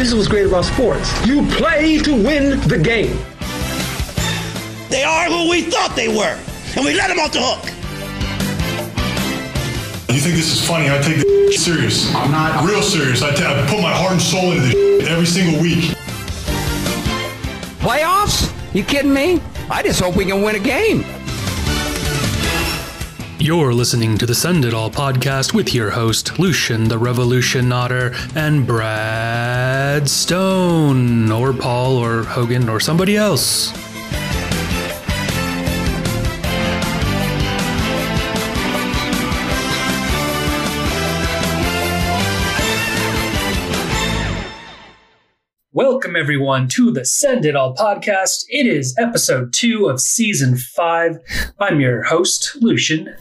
This is what's great about sports. You play to win the game. They are who we thought they were, and we let them off the hook. You think this is funny? I take this serious. I'm not. Real serious. I, I put my heart and soul into this every single week. Playoffs? You kidding me? I just hope we can win a game. You're listening to the Send It All podcast with your host, Lucien the Revolution Otter, and Brad Stone, or Paul, or Hogan, or somebody else. Welcome, everyone, to the Send It All podcast. It is episode two of season five. I'm your host, Lucien,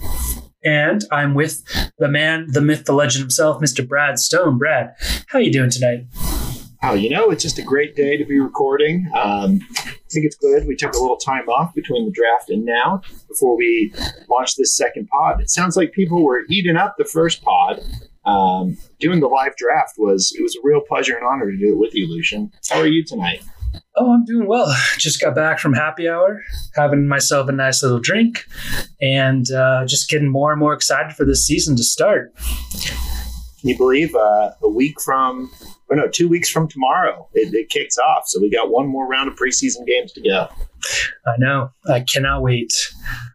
and I'm with the man, the myth, the legend himself, Mr. Brad Stone. Brad, how you doing tonight? Oh, you know, it's just a great day to be recording. Um, I think it's good. We took a little time off between the draft and now before we launched this second pod. It sounds like people were eating up the first pod. Um, doing the live draft was it was a real pleasure and honor to do it with you, Lucien. How are you tonight? Oh, I'm doing well. Just got back from happy hour, having myself a nice little drink, and uh, just getting more and more excited for this season to start. Can you believe uh, a week from, or no, two weeks from tomorrow, it, it kicks off. So we got one more round of preseason games to go. I know. I cannot wait.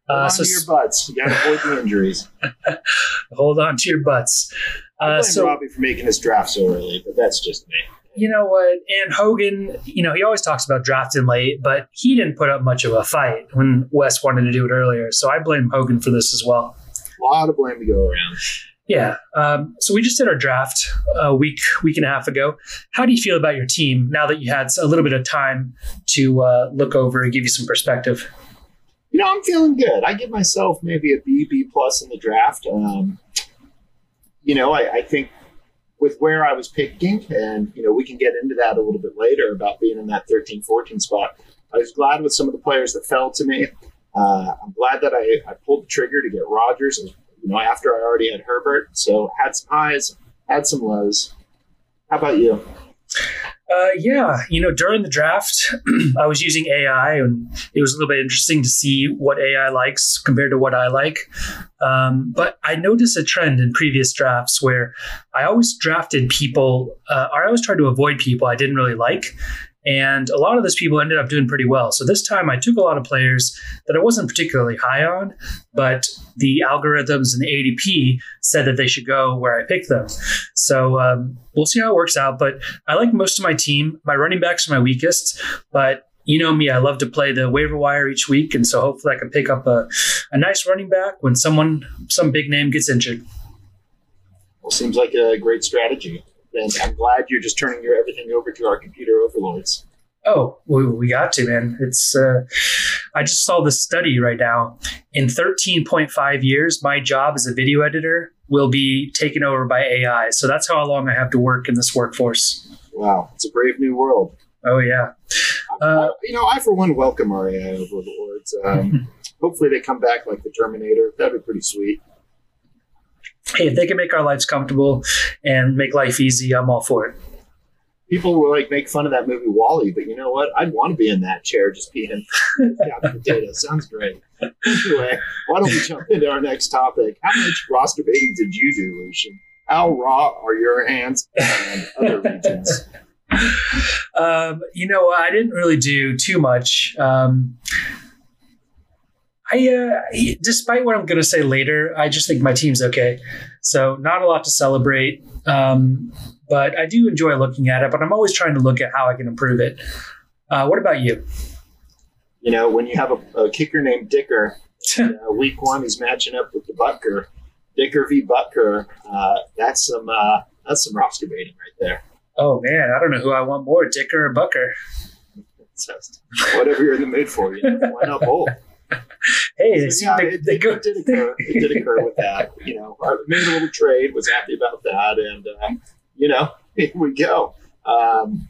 Hold Uh, on so to your butts. You got to avoid the injuries. hold on to your butts. I Uh, blame so Robbie for making this draft so early, but that's just me. you know what? And Hogan, you know, he always talks about drafting late, but he didn't put up much of a fight when Wes wanted to do it earlier. So I blame Hogan for this as well. A lot of blame to go around. Yeah. Um, so we just did our draft a week, week and a half ago. How do you feel about your team now that you had a little bit of time to uh, look over and give you some perspective? You know, I'm feeling good. I give myself maybe a B, B plus in the draft. Um, you know, I, I think with where I was picking, and, you know, we can get into that a little bit later about being in that 13 14 spot. I was glad with some of the players that fell to me. Uh, I'm glad that I, I pulled the trigger to get Rodgers, you know, after I already had Herbert. So had some highs, had some lows. How about you? Uh, yeah, you know, during the draft, I was using AI, and it was a little bit interesting to see what AI likes compared to what I like. Um, but I noticed a trend in previous drafts where I always drafted people, uh, I always tried to avoid people I didn't really like. And a lot of those people ended up doing pretty well. So this time I took a lot of players that I wasn't particularly high on, but the algorithms and the ADP said that they should go where I picked them. So um, we'll see how it works out. But I like most of my team. My running backs are my weakest, but you know me, I love to play the waiver wire each week, and so hopefully I can pick up a, a nice running back when someone, some big name gets injured. Well, seems like a great strategy. And I'm glad you're just turning your everything over to our computer overlords. Oh, we, we got to, man. It's, uh, I just saw this study right now. In 13.5 years, my job as a video editor will be taken over by AI. So that's how long I have to work in this workforce. Wow, it's a brave new world. Oh, yeah. Uh, you know, I for one welcome our AI overlords. Um, hopefully, they come back like the Terminator. That'd be pretty sweet. Hey, if they can make our lives comfortable and make life easy, I'm all for it. People will like make fun of that movie WALL-E, but you know what? I'd want to be in that chair just being couch potato. Sounds great. Anyway, why don't we jump into our next topic? How much roster baiting did you do, Lucien? How raw are your hands and other regions? Um, you know, I didn't really do too much. Um, I, uh, despite what I'm going to say later, I just think my team's okay. So not a lot to celebrate. Um, but I do enjoy looking at it. But I'm always trying to look at how I can improve it. Uh, what about you? You know, when you have a, a kicker named Dicker, uh, week one he's matching up with the Butker, Dicker v Butker. Uh, that's some uh, that's some roster baiting right there. Oh man, I don't know who I want more, Dicker or Butker. Whatever you're in the mood for, you know, why not both? Hey, So, seem yeah, to- it, they it did occur. It did occur with that. You know, I made a little trade. Was happy about that, and uh, you know, here we go. Um,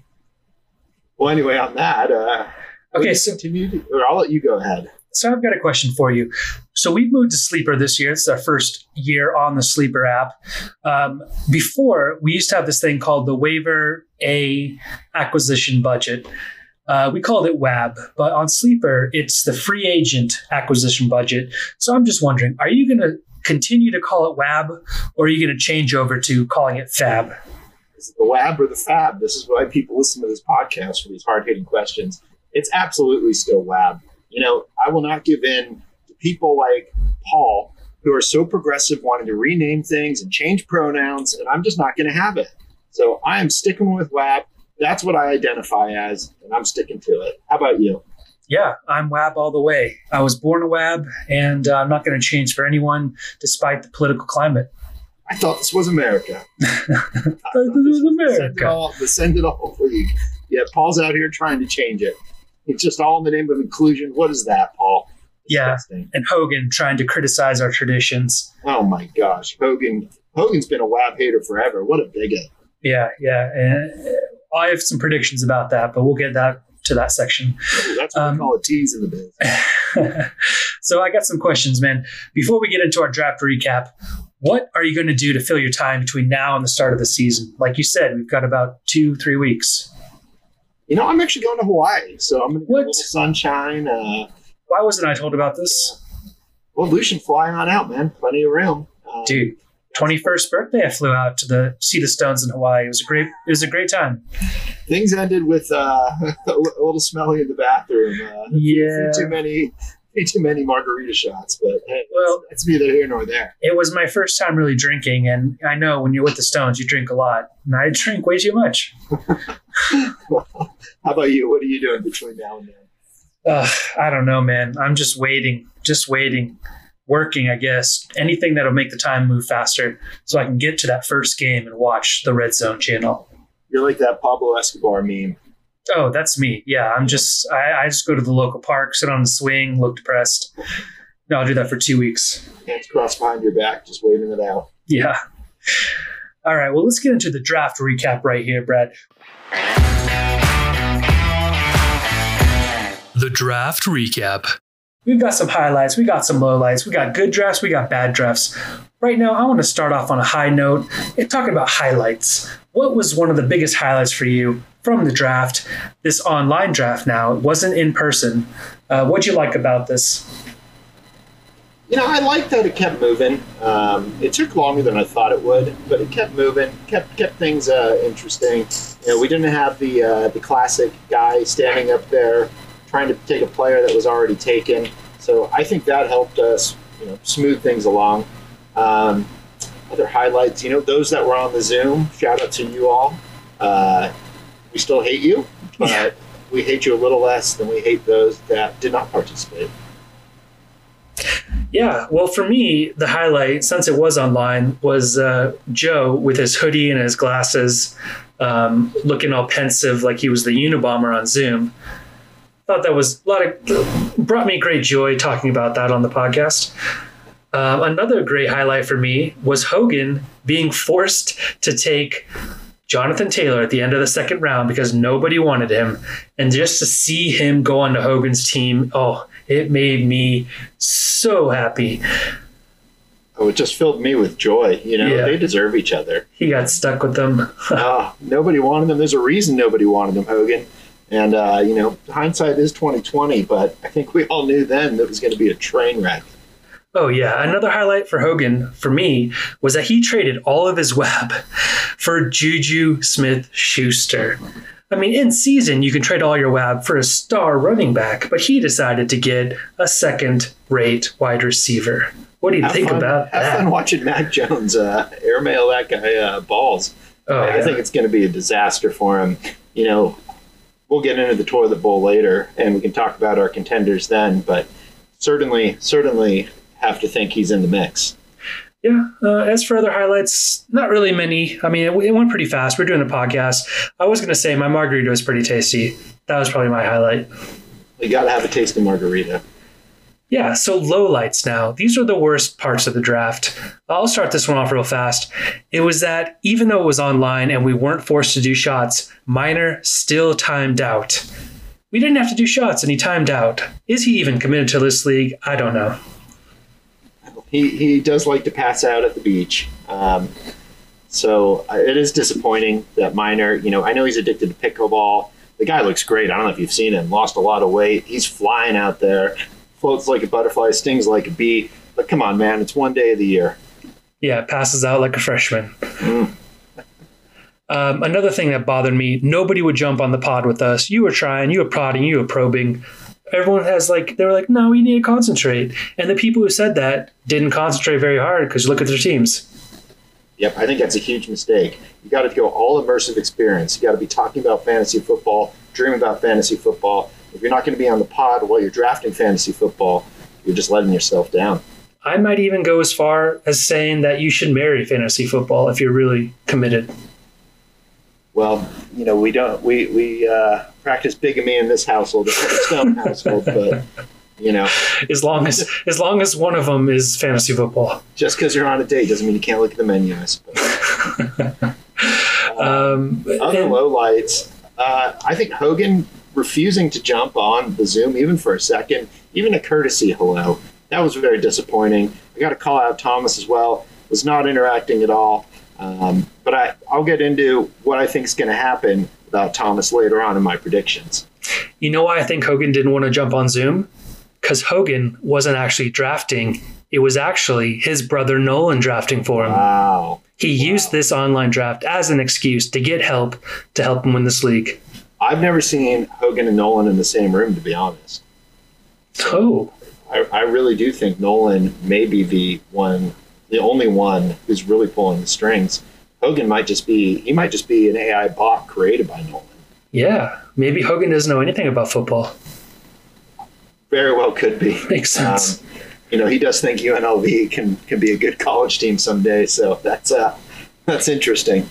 well, anyway, on that, uh, Okay, so continue. To, or I'll let you go ahead. So I've got a question for you. So we've moved to Sleeper this year. It's our first year on the Sleeper app. Um, before we used to have this thing called the Waiver A acquisition budget. Uh, we called it WAB, but on Sleeper, it's the free agent acquisition budget. So I'm just wondering, are you going to continue to call it WAB, or are you going to change over to calling it FAB? Is it the lab or the fab? This is why people listen to this podcast for these hard hitting questions. It's absolutely still WAB. You know, I will not give in to people like Paul who are so progressive, wanting to rename things and change pronouns, and I'm just not going to have it. So I am sticking with WAB. That's what I identify as, and I'm sticking to it. How about you? Yeah, I'm WAB all the way. I was born a WAB, and uh, I'm not going to change for anyone despite the political climate. I thought this was America. this was Send it America. all, the send it all league. Yeah, Paul's out here trying to change it. It's just all in the name of inclusion. What is that, Paul? Yeah. Disgusting. And Hogan trying to criticize our traditions. Oh my gosh, Hogan. Hogan's been a WAB hater forever. What a bigot. Yeah, yeah. And I have some predictions about that, but we'll get that to that section. That's what Um, we call a tease in the biz. so I got some questions, man. Before we get into our draft recap, what are you going to do to fill your time between now and the start of the season? Like you said, we've got about two, three weeks. You know, I'm actually going to Hawaii, so I'm going to get a little sunshine. Uh, Why wasn't I told about this? well, Lucien, fly on out, man. Plenty of room. Uh, Dude, 21st birthday, I flew out to the see the stones in Hawaii. It was a great, it was a great time. Things ended with uh, a little smelly in the bathroom. Uh, Yeah. Too many, too many margarita shots, but hey, Well- it's neither here nor there. It was my first time really drinking, and I know when you're with the Stones, you drink a lot, and I drink way too much. How about you? What are you doing between now and then? Ugh, I don't know, man. I'm just waiting, just waiting, working. I guess anything that'll make the time move faster, so I can get to that first game and watch the Red Zone channel. You're like that Pablo Escobar meme. Oh, that's me. Yeah, I'm just I, I just go to the local park, sit on the swing, look depressed. No, I'll do that for two weeks. Hands crossed behind your back, just waving it out. Yeah. All right. Well, let's get into the draft recap right here, Brad. The draft recap. We've got some highlights, we got some lowlights, we got good drafts, we got bad drafts. Right now, I want to start off on a high note and talk about highlights. What was one of the biggest highlights for you from the draft? This online draft now, it wasn't in person. Uh, what'd you like about this? You know, I like that it kept moving. Um, it took longer than I thought it would, but it kept moving, kept kept things uh, interesting. You know, we didn't have the uh, the classic guy standing up there trying to take a player that was already taken. So I think that helped us, you know, smooth things along. Um, other highlights, you know, those that were on the Zoom. Shout out to you all. Uh, we still hate you, but Yeah. we hate you a little less than we hate those that did not participate. Yeah, well, for me, the highlight, since it was online, was uh, Joe with his hoodie and his glasses, um, looking all pensive like he was the Unabomber on Zoom. Thought that was a lot of brought me great joy talking about that on the podcast. Um, another great highlight for me was Hogan being forced to take Jonathan Taylor at the end of the second round because nobody wanted him, and just to see him go onto Hogan's team, oh, it made me so happy. Oh, it just filled me with joy. You know, Yeah. they deserve each other. He got stuck with them. Ah, nobody wanted them. There's a reason nobody wanted them, Hogan. And uh, you know, hindsight is 2020, but I think we all knew then that it was going to be a train wreck. Oh yeah, another highlight for Hogan for me was that he traded all of his WAB for Juju Smith Schuster. I mean, in season you can trade all your WAB for a star running back, but he decided to get a second-rate wide receiver. What do you Have think fun, about have that? Have fun watching Mac Jones uh, airmail that guy uh, balls. Oh, I yeah. think it's going to be a disaster for him. You know, we'll get into the toilet bowl later, and we can talk about our contenders then. But certainly, certainly have to think he's in the mix. Yeah. Uh, as for other highlights, not really many. I mean, it, it went pretty fast. We're doing a podcast. I was going to say my margarita was pretty tasty. That was probably my highlight. We got to have a taste of margarita. Yeah, so lowlights now. These are the worst parts of the draft. I'll start this one off real fast. It was that even though it was online and we weren't forced to do shots, Miner still timed out. We didn't have to do shots and he timed out. Is he even committed to this league? I don't know. He, he does like to pass out at the beach. Um, so uh, it is disappointing that Minor, you know, I know he's addicted to pickleball. The guy looks great. I don't know if you've seen him. Lost a lot of weight. He's flying out there, floats like a butterfly, stings like a bee. But come on, man, it's one day of the year. Yeah, passes out like a freshman. Um, another thing that bothered me nobody would jump on the pod with us. You were trying, you were prodding, you were probing. Everyone has like, they were like, no, we need to concentrate. And the people who said that didn't concentrate very hard because you look at their teams. Yep, I think that's a huge mistake. You got to go all immersive experience. You got to be talking about fantasy football, dream about fantasy football. If you're not going to be on the pod while you're drafting fantasy football, you're just letting yourself down. I might even go as far as saying that you should marry fantasy football if you're really committed. Well, you know, we don't we we uh, practice bigamy in this household, the Stone household, but you know, As long as as long as one of them is fantasy football. just because you're on a date doesn't mean you can't look at the menu. I suppose. Um, Other and- lowlights, uh, I think Hogan refusing to jump on the Zoom even for a second, even a courtesy hello, that was very disappointing. I got to call out Thomas as well. Was not interacting at all. Um, but I, I'll get into what I think is going to happen about Thomas later on in my predictions. You know why I think Hogan didn't want to jump on Zoom? Because Hogan wasn't actually drafting. It was actually his brother Nolan drafting for him. Wow. He used this online draft as an excuse to get help to help him win this league. I've never seen Hogan and Nolan in the same room, to be honest. Oh, I, I really do think Nolan may be the one, the only one who's really pulling the strings. Hogan might just be, he might just be an AI bot created by Nolan. yeah. Maybe Hogan doesn't know anything about football. Very well could be. Makes sense. Um, you know, he does think UNLV can can be a good college team someday, so that's uh that's interesting.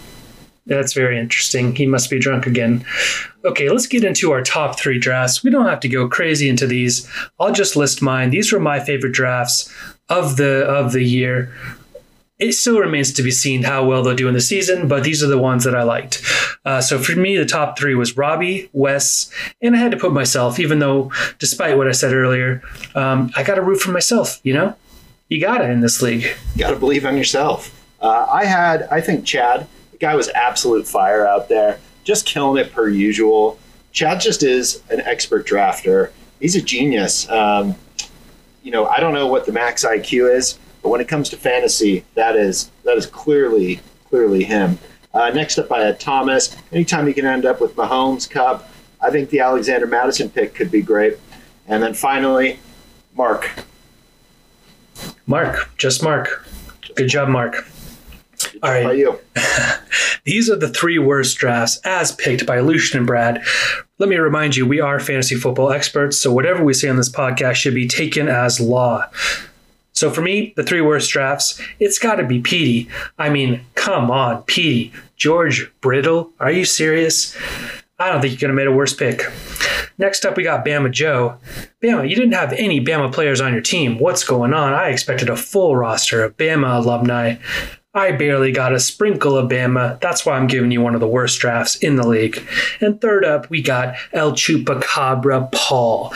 That's very interesting. He must be drunk again. Okay, let's get into our top three drafts. We don't have to go crazy into these. I'll just list mine. These were my favorite drafts of the of the year. It still remains to be seen how well they'll do in the season, but these are the ones that I liked. Uh, so for me, the top three was Robbie, Wes, and I had to put myself, even though, despite what I said earlier, um, I got to root for myself. You know, you got to in this league. You Got to believe in yourself. Uh, I had, I think Chad, guy was absolute fire out there, just killing it per usual. Chad just is an expert drafter. He's a genius. Um, you know, I don't know what the max IQ is, but when it comes to fantasy, that is that is clearly clearly him. Uh, next up, I had Thomas. Anytime you can end up with Mahomes, Kupp, I think the Alexander Mattison pick could be great. And then finally, Mark. Mark, just Mark. Good job, Mark. All How about you? These are the three worst drafts as picked by Lucien and Brad. Let me remind you, we are fantasy football experts, so whatever we say on this podcast should be taken as law. So for me, the three worst drafts, it's got to be Petey. I mean, come on, Petey. George Brittle, are you serious? I don't think you could have made a worse pick. Next up, we got Bama Joe. Bama, you didn't have any Bama players on your team. What's going on? I expected a full roster of Bama alumni. I barely got a sprinkle of Bama. That's why I'm giving you one of the worst drafts in the league. And third up, we got El Chupacabra Paul.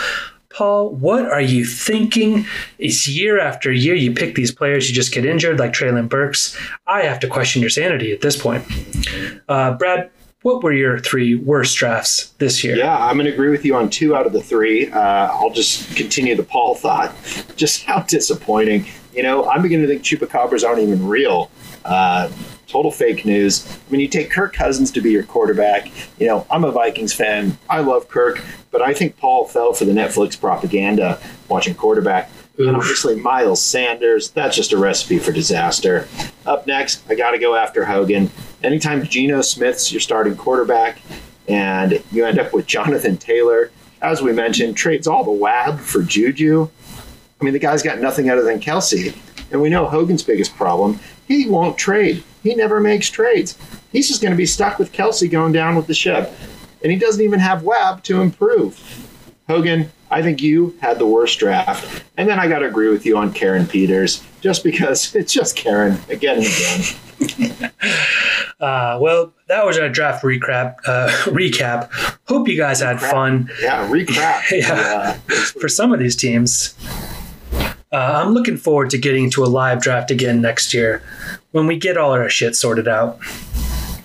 Paul, what are you thinking? It's year after year you pick these players, you just get injured like Treylon Burks. I have to question your sanity at this point. Uh, Brad, what were your three worst drafts this year? Yeah, I'm going to agree with you on two out of the three. Uh, I'll just continue the Paul thought. Just how disappointing. You know, I'm beginning to think chupacabras aren't even real. Uh, total fake news. I mean, you take Kirk Cousins to be your quarterback. You know, I'm a Vikings fan. I love Kirk, but I think Paul fell for the Netflix propaganda watching quarterback. And obviously, Miles Sanders, that's just a recipe for disaster. Up next, I got to go after Hogan. Anytime Geno Smith's your starting quarterback and you end up with Jonathan Taylor, as we mentioned, trades all the WAB for Juju. I mean, the guy's got nothing other than Kelce. And we know Hogan's biggest problem. He won't trade. He never makes trades. He's just going to be stuck with Kelce going down with the ship. And he doesn't even have WAB to improve. Hogan, I think you had the worst draft. And then I got to agree with you on Karen Peters, just because it's just Karen again and again. Uh, well, that was our draft recap. Uh, recap. Hope you guys had Recap. fun. Yeah, recap. Yeah. Uh, for some of these teams. Uh, I'm looking forward to getting to a live draft again next year when we get all our shit sorted out.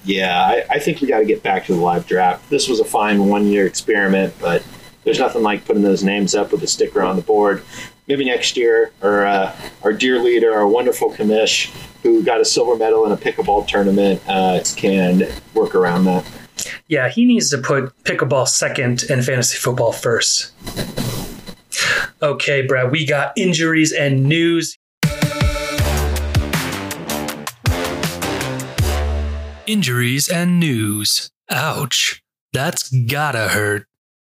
Yeah, I, I think we got to get back to the live draft. This was a fine one year experiment, but there's nothing like putting those names up with a sticker on the board. Maybe next year, our, uh, our dear leader, our wonderful commish, who got a silver medal in a pickleball tournament, uh, can work around that. Yeah, he needs to put pickleball second and fantasy football first. Okay, Brad, we got injuries and news. Injuries and news. Ouch. That's gotta hurt.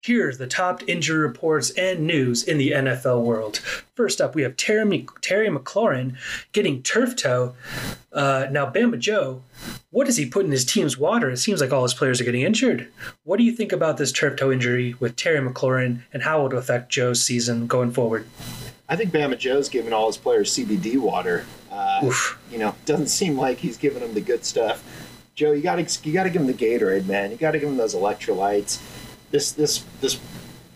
Here's the top injury reports and news in the NFL world. First up, we have Terry, Terry McLaurin getting turf toe. Uh, now, Bama Joe, what does he put in his team's water? It seems like all his players are getting injured. What do you think about this turf toe injury with Terry McLaurin and how will it will affect Joe's season going forward? I think Bama Joe's giving all his players CBD water. Uh, Oof. you know, doesn't seem like he's giving them the good stuff. Joe, you got to you got to give him the Gatorade, man. You got to give him those electrolytes. This this this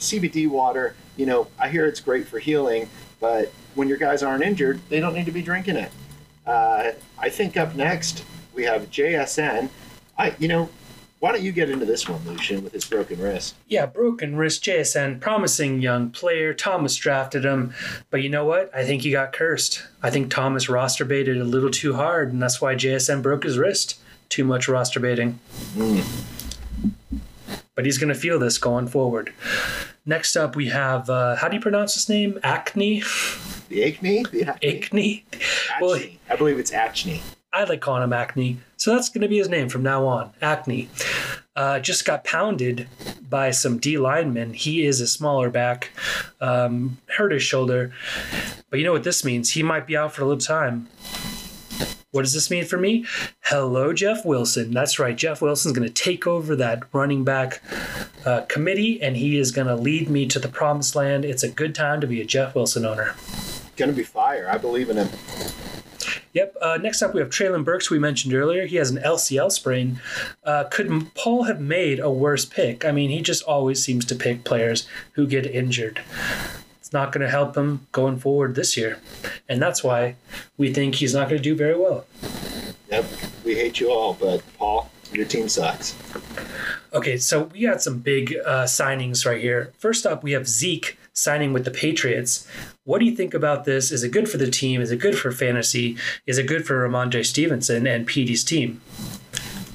CBD water. You know, I hear it's great for healing, but when your guys aren't injured, they don't need to be drinking it. Uh, I think up next we have JSN. I you know, why don't you get into this one, Lucien, with his broken wrist? Yeah, broken wrist JSN, promising young player. Thomas drafted him, but you know what? I think he got cursed. I think Thomas roster baited a little too hard, and that's why JSN broke his wrist. Too much roster baiting. But he's going to feel this going forward. Next up, we have, uh, how do you pronounce his name? Acne? The acne, the acne, Acne? Well, I believe it's acne. I like calling him Acne. So that's going to be his name from now on. Acne. Uh, just got pounded by some D linemen. He is a smaller back, um, hurt his shoulder. But you know what this means? He might be out for a little time. What does this mean for me? Hello, Jeff Wilson. That's right. Jeff Wilson's going to take over that running back uh, committee, and he is going to lead me to the promised land. It's a good time to be a Jeff Wilson owner. Gonna be fire. I believe in him. Yep. Uh, next up, we have Treylon Burks, we mentioned earlier. He has an LCL sprain. Uh, could Paul have made a worse pick? I mean, he just always seems to pick players who get injured. It's not going to help him going forward this year. And that's why we think he's not going to do very well. Yep, we hate you all, but Paul, your team sucks. Okay, so we got some big uh, signings right here. First up, we have Zeke signing with the Patriots. What do you think about this? Is it good for the team? Is it good for fantasy? Is it good for Rhamondre Stevenson and Petey's team?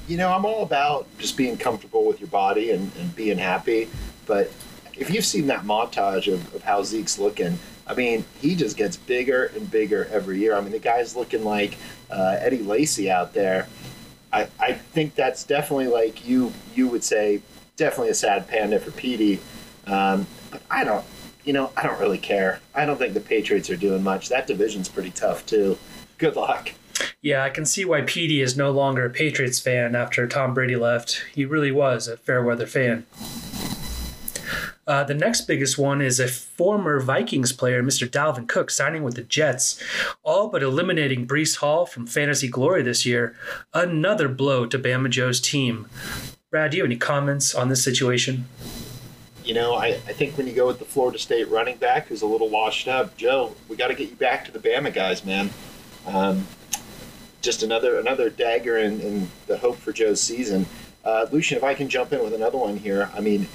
You know, I'm all about just being comfortable with your body and, and being happy. But if you've seen that montage of, of how Zeke's looking, I mean, he just gets bigger and bigger every year. I mean, the guy's looking like uh, Eddie Lacy out there. I, I think that's definitely like you you would say definitely a sad panda for Petey. Um, but I don't, you know, I don't really care. I don't think the Patriots are doing much. That division's pretty tough too. Good luck. Yeah, I can see why Petey is no longer a Patriots fan after Tom Brady left. He really was a fair weather fan. Uh, the next biggest one is a former Vikings player, Mr. Dalvin Cook, signing with the Jets, all but eliminating Breece Hall from Fantasy Glory this year. Another blow to Bama Joe's team. Brad, do you have any comments on this situation? You know, I, I think when you go with the Florida State running back who's a little washed up, Joe, we got to get you back to the Bama guys, man. Um, just another another dagger in, in the hope for Joe's season. Uh, Lucien, if I can jump in with another one here, I mean,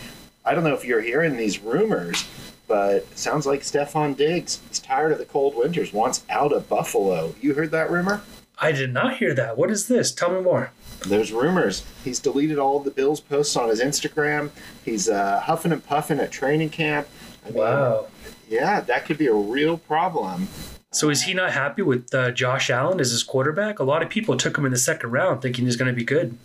I don't know if you're hearing these rumors, but it sounds like Stefon Diggs is tired of the cold winters, wants out of Buffalo. You heard that rumor? I did not hear that. What is this? Tell me more. There's rumors. He's deleted all the Bills posts on his Instagram. He's uh, huffing and puffing at training camp. I mean, Wow. Yeah, that could be a real problem. So is he not happy with uh, Josh Allen as his quarterback? A lot of people took him in the second round thinking he's going to be good.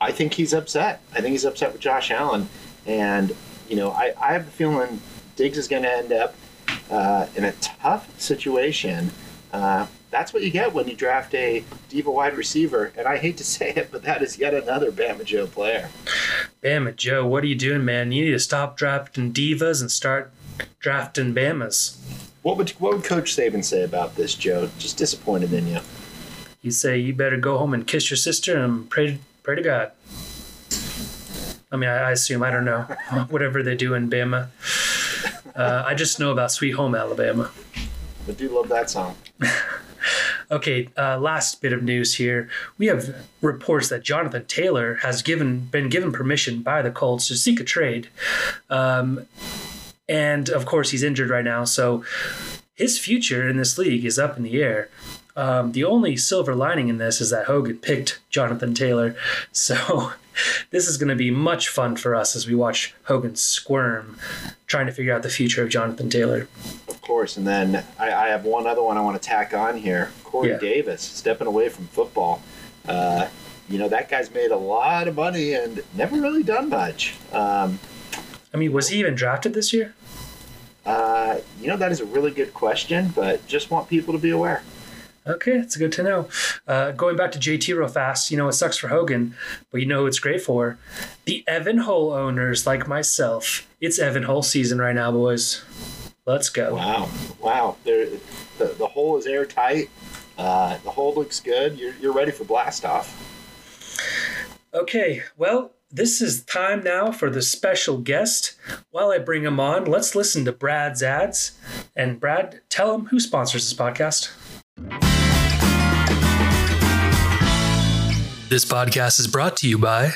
I think he's upset. I think he's upset with Josh Allen. And, you know, I, I have a feeling Diggs is going to end up uh, in a tough situation. Uh, that's what you get when you draft a diva wide receiver. And I hate to say it, but that is yet another Bama Joe player. Bama Joe, what are you doing, man? You need to stop drafting divas and start drafting Bamas. What would, what would Coach Saban say about this, Joe? Just disappointed in you. you say you better go home and kiss your sister and pray pray to God. I mean, I, I assume I don't know whatever they do in Bama. Uh, I just know about Sweet Home Alabama. I do love that song. Okay, uh, last bit of news here. We have reports that Jonathan Taylor has given been given permission by the Colts to seek a trade, um, and of course he's injured right now, so his future in this league is up in the air. Um, the only silver lining in this is that Hogan picked Jonathan Taylor, so this is going to be much fun for us as we watch Hogan squirm, trying to figure out the future of Jonathan Taylor. Of course. And then I, I have one other one I want to tack on here. Corey Yeah. Davis stepping away from football. Uh, you know, that guy's made a lot of money and never really done much. Um, I mean, was he even drafted this year? uh, you know, that is a really good question, but just want people to be aware. Okay, that's good to know. Uh, going back to JT real fast, you know, it sucks for Hogan, but you know who it's great for? The Evan Hull owners like myself. It's Evan Hull season right now, boys. Let's go. Wow. Wow. There, the, the hole is airtight. Uh, the hole looks good. You're, you're ready for blast off. Okay, well, this is time now for the special guest. While I bring him on, let's listen to Brad's ads. And Brad, tell him who sponsors this podcast. This podcast is brought to you by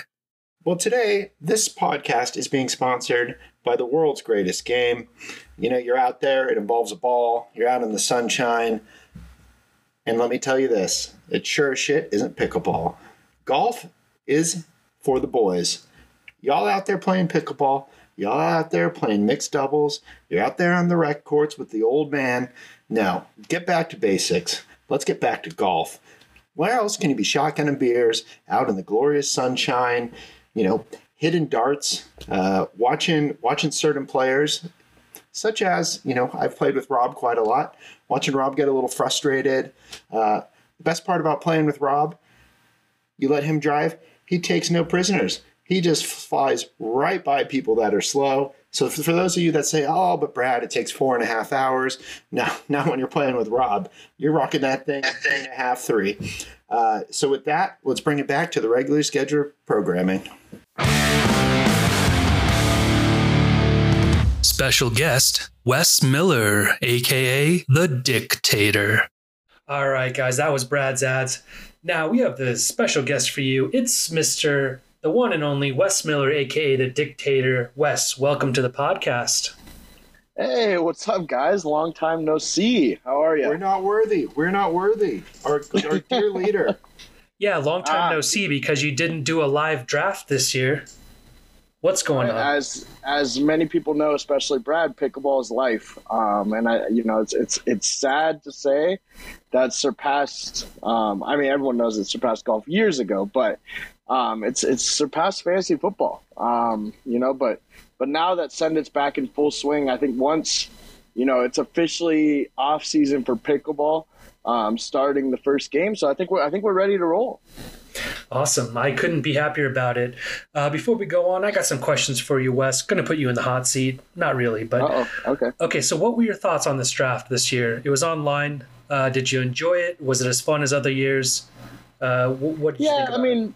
Well, today, this podcast is being sponsored by the world's greatest game. You know, you're out there, it involves a ball, you're out in the sunshine. And let me tell you this it sure as shit isn't pickleball. Golf is for the boys. Y'all out there playing pickleball, y'all out there playing mixed doubles, you're out there on the rec courts with the old man. Now, get back to basics. Let's get back to golf. Where else can you be shotgunning beers out in the glorious sunshine? You know, hitting darts, uh, watching watching certain players, such as you know I've played with Rob quite a lot. Watching Rob get a little frustrated. Uh, the best part about playing with Rob, you let him drive, he takes no prisoners. He just flies right by people that are slow. So for, for those of you that say, "Oh, but Brad, it takes four and a half hours," no, not when you're playing with Rob. You're rocking that thing three and a half, three. Uh, so with that, let's bring it back to the regular schedule programming. special guest, Wes Miller, aka The Dictator. All right, guys, that was Brad's ads. Now we have the special guest for you. It's Mr. the one and only Wes Miller, aka The Dictator. Wes, welcome to the podcast. Hey, what's up, guys? Long time no see. How are you? We're not worthy. We're not worthy. Our, our dear leader. Yeah, long time Ah. no see because you didn't do a live draft this year. What's going on? As as many people know, especially Brad, pickleball is life. Um, and I, you know, it's it's it's sad to say that surpassed. Um, I mean, everyone knows it surpassed golf years ago, but um, it's it's surpassed fantasy football. Um, you know, but but now that send it's back in full swing, I think once you know it's officially off season for pickleball. Um, starting the first game, so I think we're I think we're ready to roll. Awesome. I couldn't be happier about it. Uh, before we go on, I got some questions for you, Wes. Going to put you in the hot seat. Not really, but Uh oh. Okay. Okay, so what were your thoughts on this draft this year? It was online. Uh, did you enjoy it? Was it as fun as other years? Uh, what did you think Yeah, I mean,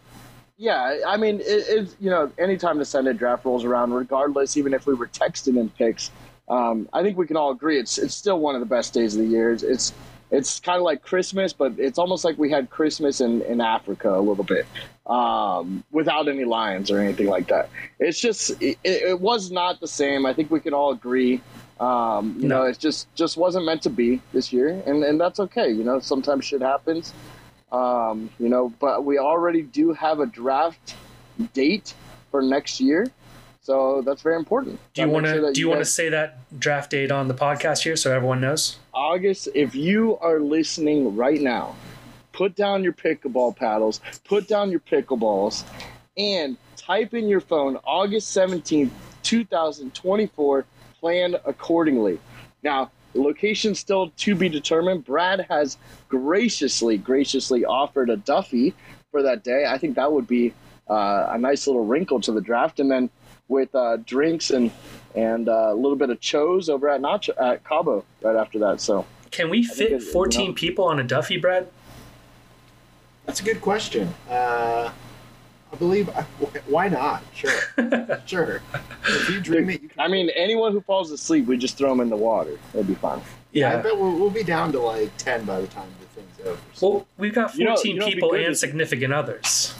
yeah, I mean, it, it's you know, anytime the Send It draft rolls around, regardless, even if we were texting in picks, um, I think we can all agree it's it's still one of the best days of the year. It's it's, it's kind of like Christmas, but it's almost like we had Christmas in, in Africa a little bit, um, without any lions or anything like that. It's just it, it was not the same. I think we can all agree. Um, you No. know, it just just wasn't meant to be this year, and and that's okay. You know, sometimes shit happens. Um, you know, but we already do have a draft date for next year, so that's very important. Do you want to sure do you want to say that draft date on the podcast here so everyone knows? August? If you are listening right now, put down your pickleball paddles, put down your pickleballs, and type in your phone August seventeenth, two thousand twenty-four. Plan accordingly. Now, location still to be determined. Brad has graciously, graciously offered a Duffy for that day. I think that would be uh, a nice little wrinkle to the draft. And then with uh, drinks and and uh, a little bit of chose over at Nacho at Cabo right after that. So Can we think fit it- you 14 know. people on a Duffy, Brad? That's a good question. I believe. Why not? Sure, sure. If you dream it, you can. I mean, anyone who falls asleep, we just throw them in the water. That'd be fine. I Yeah. I bet we'll, we'll be down to like ten by the time the thing's over. So. Well, we've got You know- 14 you know people and is- significant others.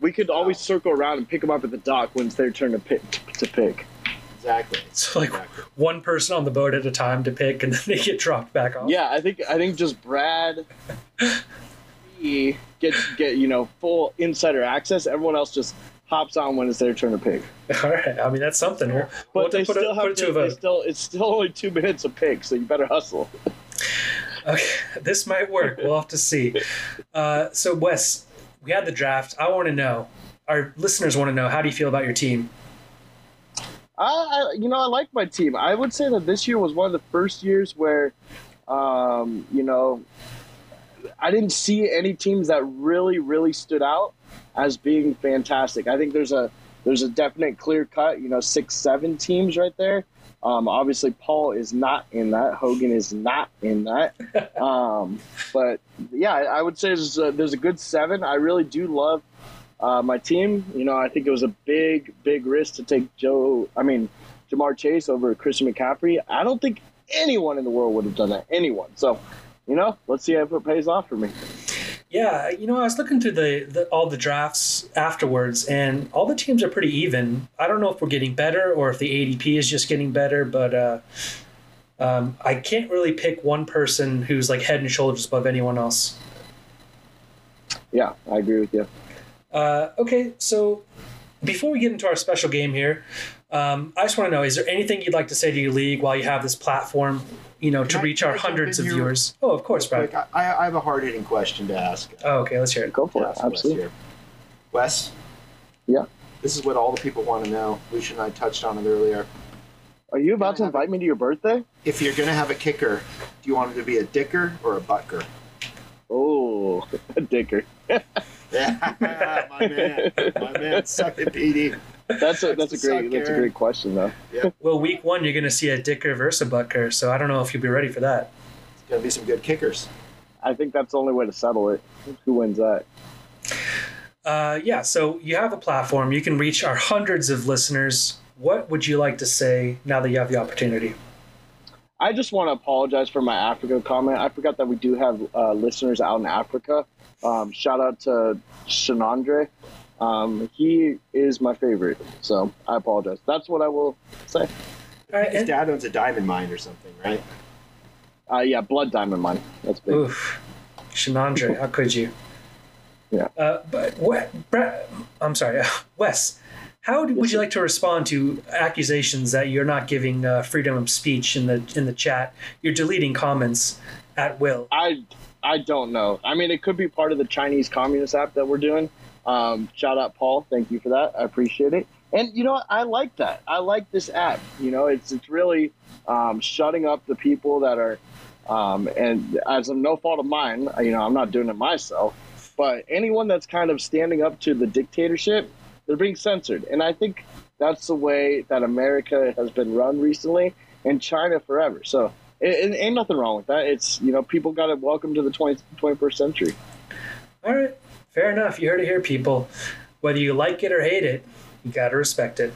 We could always circle around and pick them up at the dock when it's their turn to pick. To pick. exactly. So like Exactly. one person on the boat at a time to pick, and then they get dropped back off. Yeah, I think I think just Brad he get get you know full insider access. Everyone else just hops on when it's their turn to pick. All right. I mean, that's something. We'll, But we'll they put, still it, have to to. a They still it's still only two minutes a pick, so you better hustle. Okay, this might work. We'll have to see. Uh, so, Wes, we had the draft. I want to know. Our listeners want to know. How do you feel about your team? I, I you know I like my team. I would say that this year was one of the first years where, um, you know, I didn't see any teams that really really stood out as being fantastic. I think there's a there's a definite clear cut. You know, six seven teams right there. Um, obviously, Paul is not in that. Hogan is not in that. Um, but yeah, I would say there's a, there's a good seven. I really do love uh, my team. You know, I think it was a big, big risk to take Joe. I mean, Ja'Marr Chase over Christian McCaffrey. I don't think anyone in the world would have done that. Anyone. So, you know, let's see if it pays off for me. Yeah, you know, I was looking through the, the all the drafts afterwards, and all the teams are pretty even. I don't know if we're getting better or if the ADP is just getting better, but uh, um, I can't really pick one person who's like head and shoulders above anyone else. Yeah, I agree with you. Uh, okay, so before we get into our special game here, um, I just want to know: is there anything you'd like to say to your league while you have this platform? You know, to I- reach our hundreds of here viewers. Oh, of course, Brad. Quick, I, I have a hard hitting question to ask. Oh, okay, let's hear it. Go for it. ask Wes Absolutely. Wes, Yeah. this is what all the people want to know. Lucien and I touched on it earlier. Are you about to invite me to your birthday? If you're going to have a kicker, do you want him to be a dicker or a butker? Oh, a dicker. Yeah, my man, my man, suck it, Petey. That's a that's a Suck, great that's a great question though. Yeah. Well, week one, you're going to see a Dicker versus a Butker, so I don't know if you'll be ready for that. It's going to be some good kickers. I think that's the only way to settle it. Who wins that? Uh, yeah, so you have a platform. You can reach our hundreds of listeners. What would you like to say now that you have the opportunity? I just want to apologize for my Africa comment. I forgot that we do have uh, listeners out in Africa. Um, shout out to Shanandre. Um, he is my favorite, so I apologize. That's what I will say. All right, His and, dad owns a diamond mine or something, right? Uh, yeah, Blood Diamond Mine. That's big. oof, Shanandre, how could you? Yeah. Uh, but what, Brett, I'm sorry, Wes. How do, would you like to respond to accusations that you're not giving uh, freedom of speech in the in the chat? You're deleting comments at will. I I don't know. I mean, it could be part of the Chinese Communist app that we're doing. Um, shout out Paul, thank you for that. I appreciate it. And you know. I like that. I like this app. You know, it's it's really um, shutting up the people that are, um, and as no fault of mine, you know, I'm not doing it myself. But anyone that's kind of standing up to the dictatorship, they're being censored. And I think that's the way that America has been run recently, and China forever. So it, it ain't nothing wrong with that. It's you know people got to welcome to the 20, 21st century. All right, fair enough. You heard it here, people. Whether you like it or hate it, you got to respect it.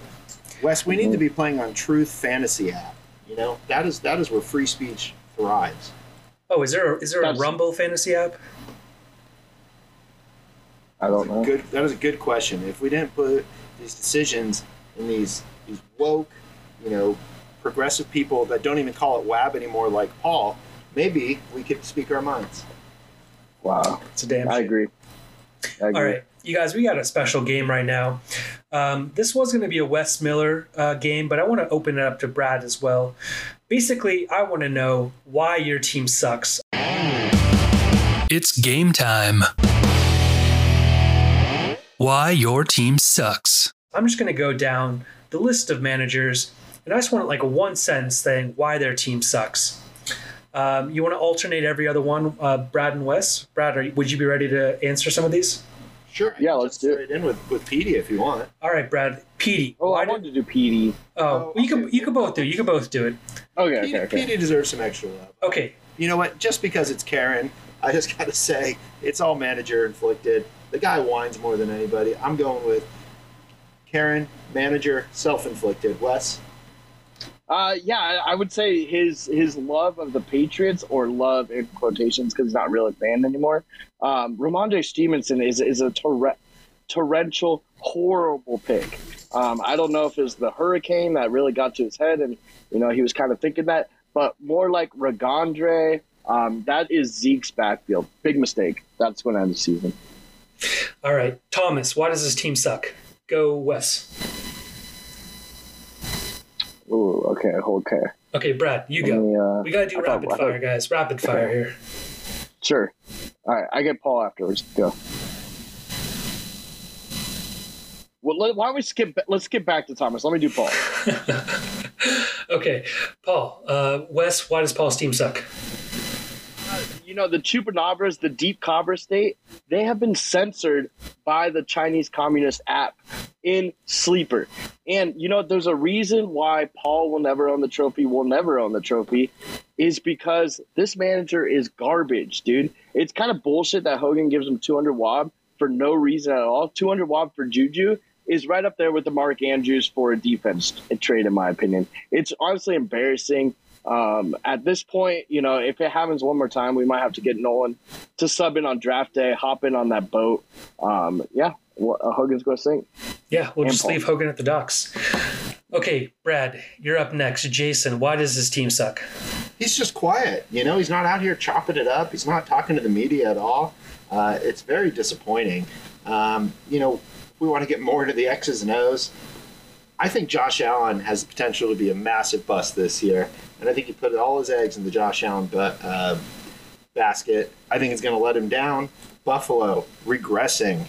Wes, we need to be playing on Truth Fantasy app. You know, that is that is where free speech thrives. Oh, is there a, is there a Rumble fantasy app? I don't know. Good. That is a good question. If we didn't put these decisions in these these woke, you know, progressive people that don't even call it WAB anymore, like Paul, maybe we could speak our minds. Wow, It's a damn. I shame. agree. I agree. All right, you guys, we got a special game right now. Um, this was going to be a Wes Miller uh, game, but I want to open it up to Brad as well. Basically, I want to know why your team sucks. It's game time. Why your team sucks. I'm just going to go down the list of managers, and I just want like a one sentence thing why their team sucks. Um, you want to alternate every other one, uh, Brad and Wes. Brad, are, would you be ready to answer some of these? Sure. Yeah, let's do it. straight in with with Petey if you want. All right, Brad. Petey. Oh, why I did- wanted to do PD. oh, Oh, well, you can you can both do. it. You can both do it. Okay, Petey, okay, okay. Petey deserves some extra love. Okay. You know what? Just because it's Karen, I just got to say, it's all manager inflicted. The guy whines more than anybody. I'm going with Karen, manager, self inflicted. Wes? Uh, yeah, I would say his his love of the Patriots, or love in quotations, because he's not really a fan anymore. Um, Rhamondre Stevenson is is a torre- torrential, horrible pick. Um, I don't know if it's the hurricane that really got to his head, and you know he was kind of thinking that, but more like Ragondre. Um, that is Zeke's backfield. Big mistake. That's going to end the season. All right, Thomas. Why does this team suck? Go Wes. Ooh, okay, okay. Okay, Brad, you go. me, uh, we gotta do I rapid thought- fire, guys. Rapid fire here. Sure. All right, I get Paul afterwards. Go. Well, let, why don't we skip? Let's skip back to Thomas. Let me do Paul. Okay, Paul. Uh, Wes, why does Paul's team suck? You know, the Chupacabras, the Deep Cabra State, they have been censored by the Chinese Communist app in Sleeper. And, you know, there's a reason why Paul will never own the trophy, will never own the trophy, is because this manager is garbage, dude. It's kind of bullshit that Hogan gives him 200 WAB for no reason at all. 200 WAB for Juju is right up there with the Mark Andrews for a defense trade, in my opinion. It's honestly embarrassing. Um, at this point, you know, if it happens one more time, we might have to get Nolan to sub in on draft day, hop in on that boat. Um, yeah, what, uh, Hogan's going to sink. Yeah, we'll And just Paul. leave Hogan at the docks. Okay, Brad, you're up next. Jason, why does his team suck? He's just quiet. You know, he's not out here chopping it up. He's not talking to the media at all. Uh, it's very disappointing. Um, you know, we want to get more into the X's and O's, I think Josh Allen has the potential to be a massive bust this year. And I think he put all his eggs in the Josh Allen but, uh, basket. I think it's going to let him down. Buffalo regressing.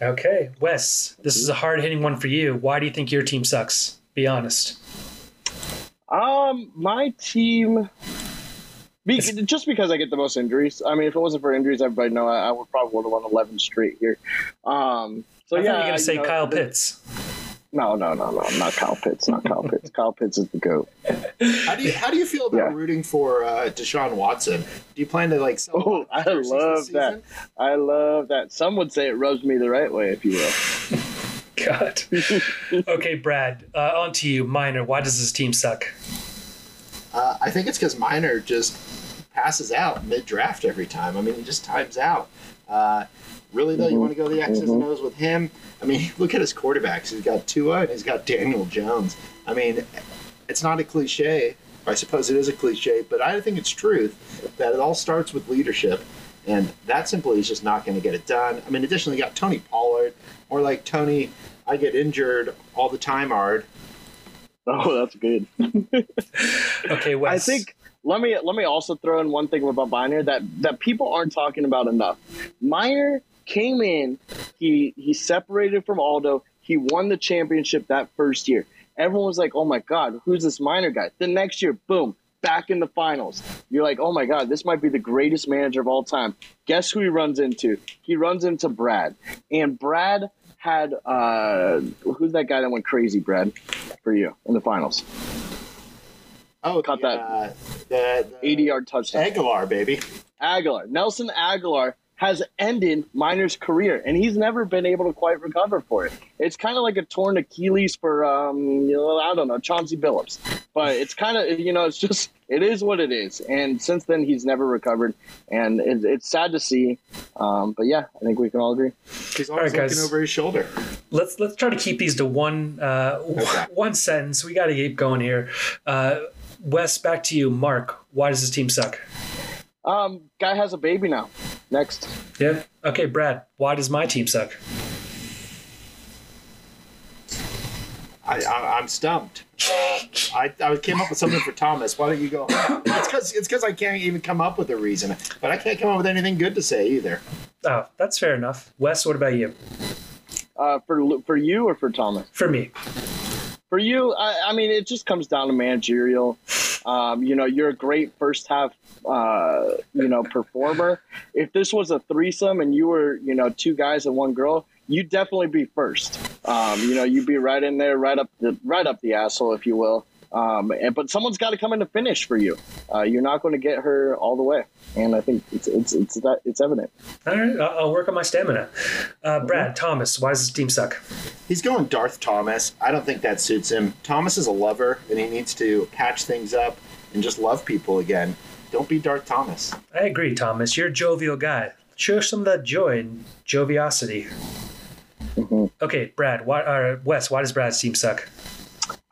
Okay, Wes, this is a hard hitting one for you. Why do you think your team sucks? Be honest. Um, my team, be, just because I get the most injuries. I mean, if it wasn't for injuries, everybody know I, I would probably would have won eleven straight here. Um, so I thought yeah, you were gonna say know, Kyle the- Pitts. No, no, no, no, not Kyle Pitts, not Kyle Pitts. Kyle Pitts is the goat. How do you how do you feel about Yeah. rooting for uh, Deshaun Watson? Do you plan to like? Sell Oh, I love that. I love that. Some would say it rubs me the right way, if you will. God. okay, Brad, uh, on to you. Minor, why does his team suck? Uh, I think it's because Minor just passes out mid draft every time. I mean, he just times out. Uh, really, though, you mm-hmm. want to go the X's and mm-hmm. O's with him? I mean, look at his quarterbacks. He's got Tua and he's got Daniel Jones. I mean, it's not a cliche. I suppose it is a cliche, but I think it's truth that it all starts with leadership. And that simply is just not going to get it done. I mean, additionally, you got Tony Pollard, or like Tony, I get injured all the time, Ard. Oh, that's good. Okay, Wes. I think let me let me also throw in one thing about Miner that that people aren't talking about enough. Miner came in, he he separated from Aldo, he won the championship that first year. Everyone was like, "Oh my god, who's this minor guy?" The next year, boom, back in the finals. You're like, "Oh my god, this might be the greatest manager of all time." Guess who he runs into? He runs into Brad, and Brad had uh who's that guy that went crazy, Brad, for you in the finals? Oh, Caught the, that. Uh, the, the 80 yard touchdown. Agholor, baby. Agholor, Nelson Agholor has ended Miner's career, and he's never been able to quite recover for it. It's kind of like a torn Achilles for, um, you know, I don't know, Chauncey Billups. But it's kind of, you know, it's just, it is what it is. And since then, he's never recovered, and it, it's sad to see. Um, but yeah, I think we can all agree. He's always right, looking guys. over his shoulder. let's let's try to keep these to one uh, Okay. one sentence. We got to keep going here. Uh, Wes, back to you. Mark, why does his team suck? Um, guy has a baby now. Next. Yeah. Okay, Brad, why does my team suck? I, I, I'm stumped. Uh, I, I came up with something for Thomas. Why don't you go? It's because it's because I can't even come up with a reason. But I can't come up with anything good to say either. Oh, that's fair enough. Wes, what about you? Uh, for for you or for Thomas? For me, For you, I, I mean, it just comes down to managerial. Um, you know, you're a great first half, uh, you know, performer. If this was a threesome and you were, you know, two guys and one girl, you'd definitely be first. Um, you know, you'd be right in there, right up the right up the asshole, if you will. Um, and, but someone's got to come in to finish for you. Uh, you're not going to get her all the way, and I think it's it's it's that it's evident. All right, I'll I'll work on my stamina. Uh, Brad Thomas, why does this team suck? He's going Darth Thomas. I don't think that suits him. Thomas is a lover, and he needs to patch things up and just love people again. Don't be Darth Thomas. I agree, Thomas. You're a jovial guy. Show some of that joy and joviosity. Okay, Brad. Why? Uh, Wes, why does Brad's team suck?